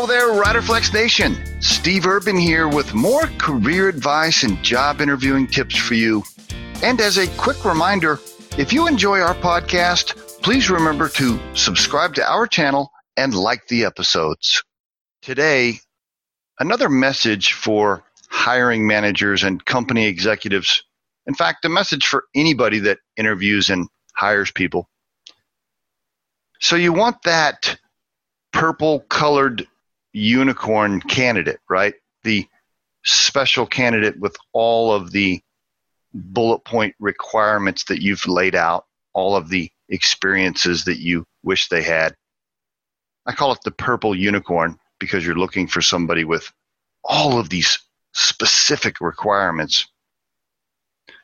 Hello there, Riderflex Nation. Steve Urban here with more career advice and job interviewing tips for you. And as a quick reminder, if you enjoy our podcast, please remember to subscribe to our channel and like the episodes. Today, another message for hiring managers and company executives. In fact, a message for anybody that interviews and hires people. So you want that purple colored unicorn candidate, right? The special candidate with all of the bullet point requirements that you've laid out, all of the experiences that you wish they had. I call it the purple unicorn because you're looking for somebody with all of these specific requirements.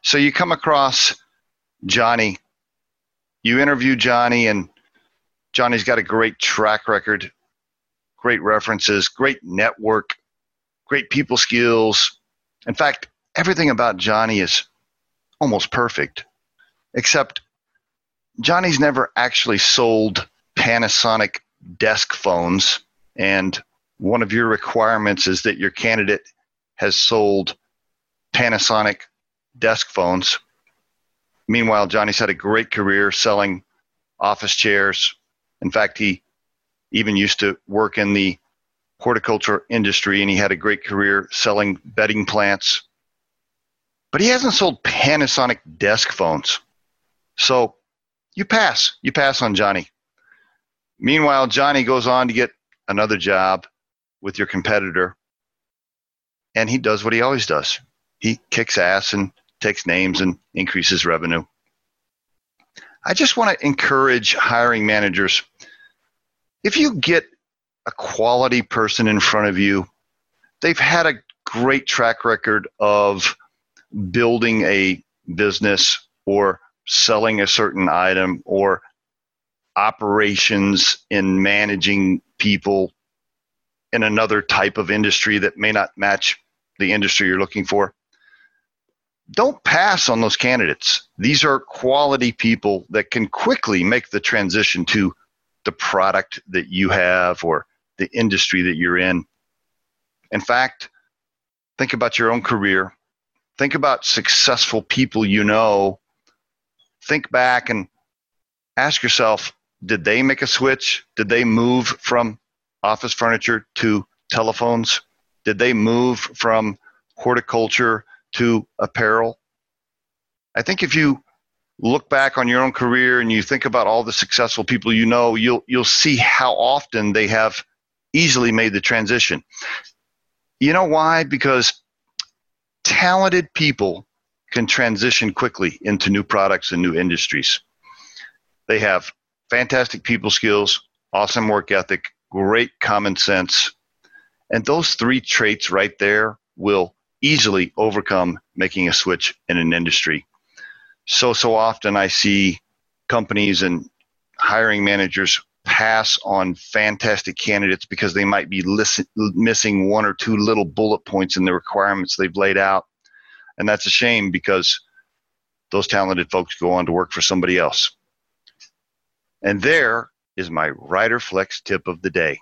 So you come across Johnny, you interview Johnny, and Johnny's got a great track record, great references, great network, great people skills. In fact, everything about Johnny is almost perfect, except Johnny's never actually sold Panasonic desk phones. And one of your requirements is that your candidate has sold Panasonic desk phones. Meanwhile, Johnny's had a great career selling office chairs, in fact, he even used to work in the horticulture industry and he had a great career selling bedding plants. But he hasn't sold Panasonic desk phones. So you pass. You pass on Johnny. Meanwhile, Johnny goes on to get another job with your competitor. And he does what he always does he kicks ass and takes names and increases revenue. I just want to encourage hiring managers. If you get a quality person in front of you, they've had a great track record of building a business or selling a certain item or operations in managing people in another type of industry that may not match the industry you're looking for don't pass on those candidates. These are quality people that can quickly make the transition to the product that you have or the industry that you're in. In fact, think about your own career. Think about successful people you know. Think back and ask yourself did they make a switch? Did they move from office furniture to telephones? Did they move from horticulture to apparel. I think if you look back on your own career and you think about all the successful people you know, you'll you'll see how often they have easily made the transition. You know why? Because talented people can transition quickly into new products and new industries. They have fantastic people skills, awesome work ethic, great common sense. And those three traits right there will easily overcome making a switch in an industry. So, so often I see companies and hiring managers pass on fantastic candidates because they might be listen, missing one or two little bullet points in the requirements they've laid out. And that's a shame because those talented folks go on to work for somebody else. And there is my Riderflex tip of the day.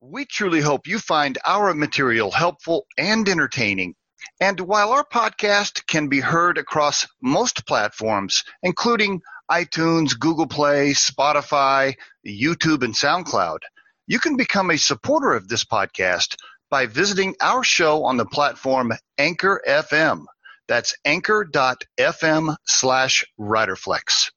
We truly hope you find our material helpful and entertaining. And while our podcast can be heard across most platforms, including iTunes, Google Play, Spotify, YouTube, and SoundCloud, you can become a supporter of this podcast by visiting our show on the platform Anchor FM. That's anchor.fm slash riderflex.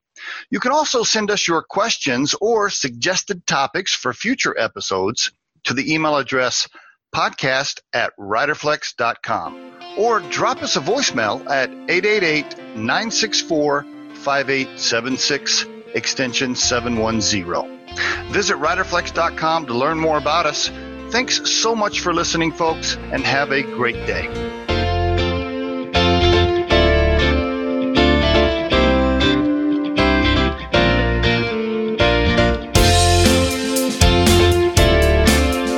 You can also send us your questions or suggested topics for future episodes to the email address podcast at riderflex.com or drop us a voicemail at 888-964-5876 extension 710. Visit riderflex.com to learn more about us. Thanks so much for listening, folks, and have a great day.